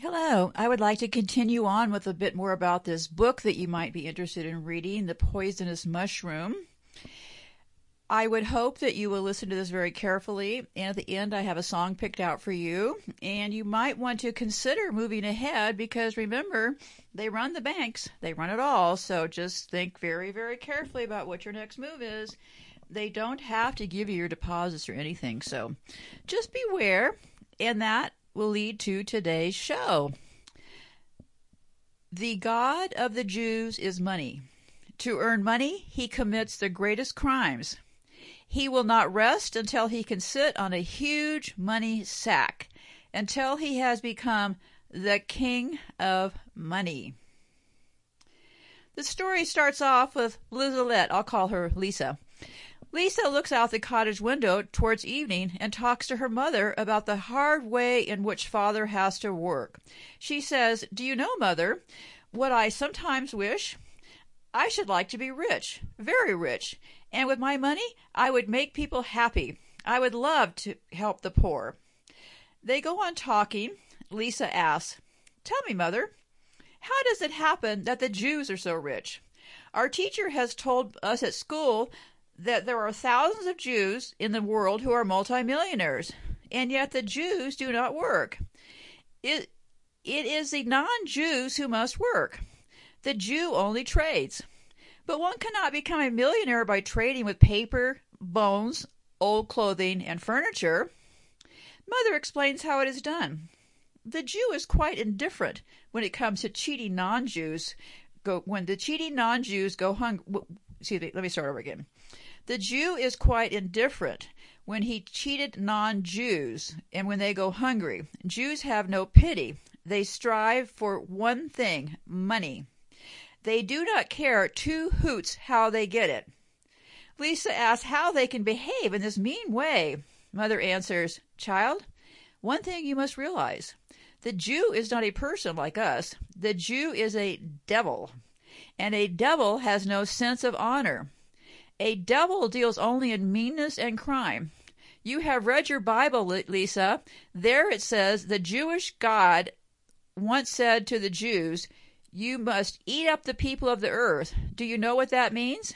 Hello. I would like to continue on with a bit more about this book that you might be interested in reading, The Poisonous Mushroom. I would hope that you will listen to this very carefully. And at the end, I have a song picked out for you. And you might want to consider moving ahead because remember, they run the banks, they run it all. So just think very, very carefully about what your next move is. They don't have to give you your deposits or anything. So just beware. And that will lead to today's show. The God of the Jews is money. To earn money, he commits the greatest crimes. He will not rest until he can sit on a huge money sack, until he has become the king of money. The story starts off with Liselotte. I'll call her Lisa. Lisa looks out the cottage window towards evening and talks to her mother about the hard way in which father has to work. She says, Do you know, mother, what I sometimes wish? I should like to be rich, very rich, and with my money, I would make people happy. I would love to help the poor. They go on talking. Lisa asks, Tell me, Mother, how does it happen that the Jews are so rich? Our teacher has told us at school that there are thousands of Jews in the world who are multimillionaires, and yet the Jews do not work. It, it is the non Jews who must work. The Jew only trades. But one cannot become a millionaire by trading with paper, bones, old clothing, and furniture. Mother explains how it is done. The Jew is quite indifferent when it comes to cheating non-Jews. Go when the cheating non-Jews go hungry. Excuse me. Let me start over again. The Jew is quite indifferent when he cheated non-Jews and when they go hungry. Jews have no pity. They strive for one thing: money. They do not care two hoots how they get it. Lisa asks how they can behave in this mean way. Mother answers, Child, one thing you must realize the Jew is not a person like us. The Jew is a devil, and a devil has no sense of honor. A devil deals only in meanness and crime. You have read your Bible, Lisa. There it says the Jewish God once said to the Jews, you must eat up the people of the earth. Do you know what that means?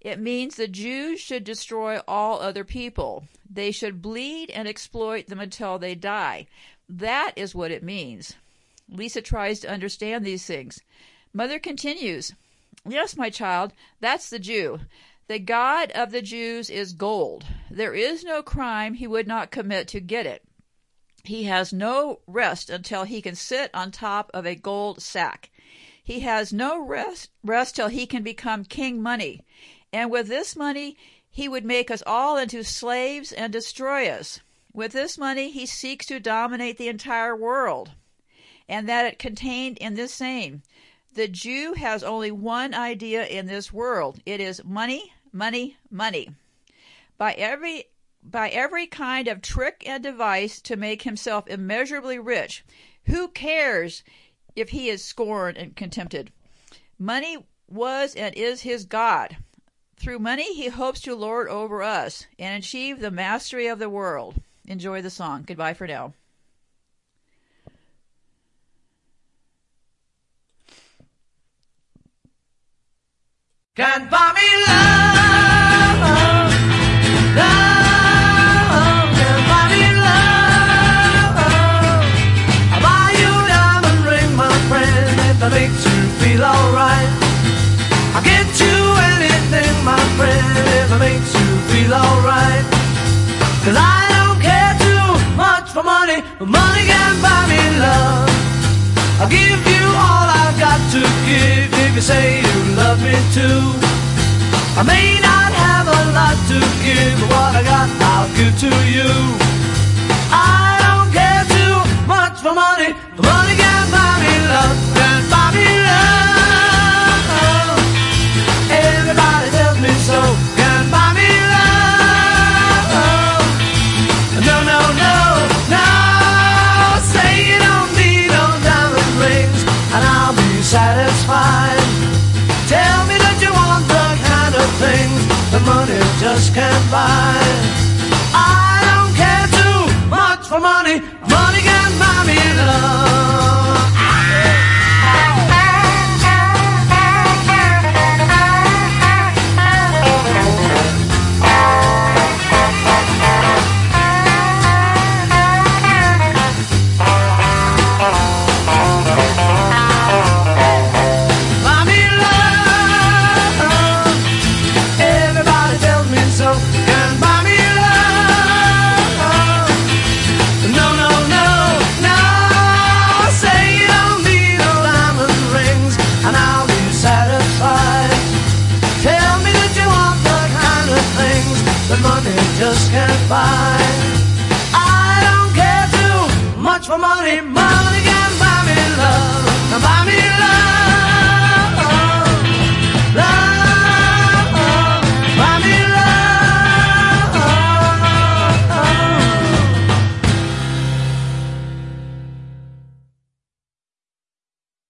It means the Jews should destroy all other people. They should bleed and exploit them until they die. That is what it means. Lisa tries to understand these things. Mother continues, Yes, my child, that's the Jew. The God of the Jews is gold. There is no crime he would not commit to get it. He has no rest until he can sit on top of a gold sack. He has no rest, rest till he can become king money. And with this money, he would make us all into slaves and destroy us. With this money, he seeks to dominate the entire world. And that it contained in this saying, the Jew has only one idea in this world. It is money, money, money. By every by every kind of trick and device to make himself immeasurably rich. Who cares if he is scorned and contempted. Money was and is his God. Through money, he hopes to lord over us and achieve the mastery of the world. Enjoy the song. Goodbye for now. Can't buy me love, love. that makes you feel alright. I'll get you anything, my friend, if makes you feel alright. Cause I don't care too much for money, but money can buy me love. I'll give you all I've got to give if you say you love me too. I may not have a lot to give, but what I got I'll give to you. I don't care too much for money, but money can buy just can't buy. I don't care too much for money. Money can buy me love. just can't buy. I don't care too much for money. Money can buy me love. Buy me love.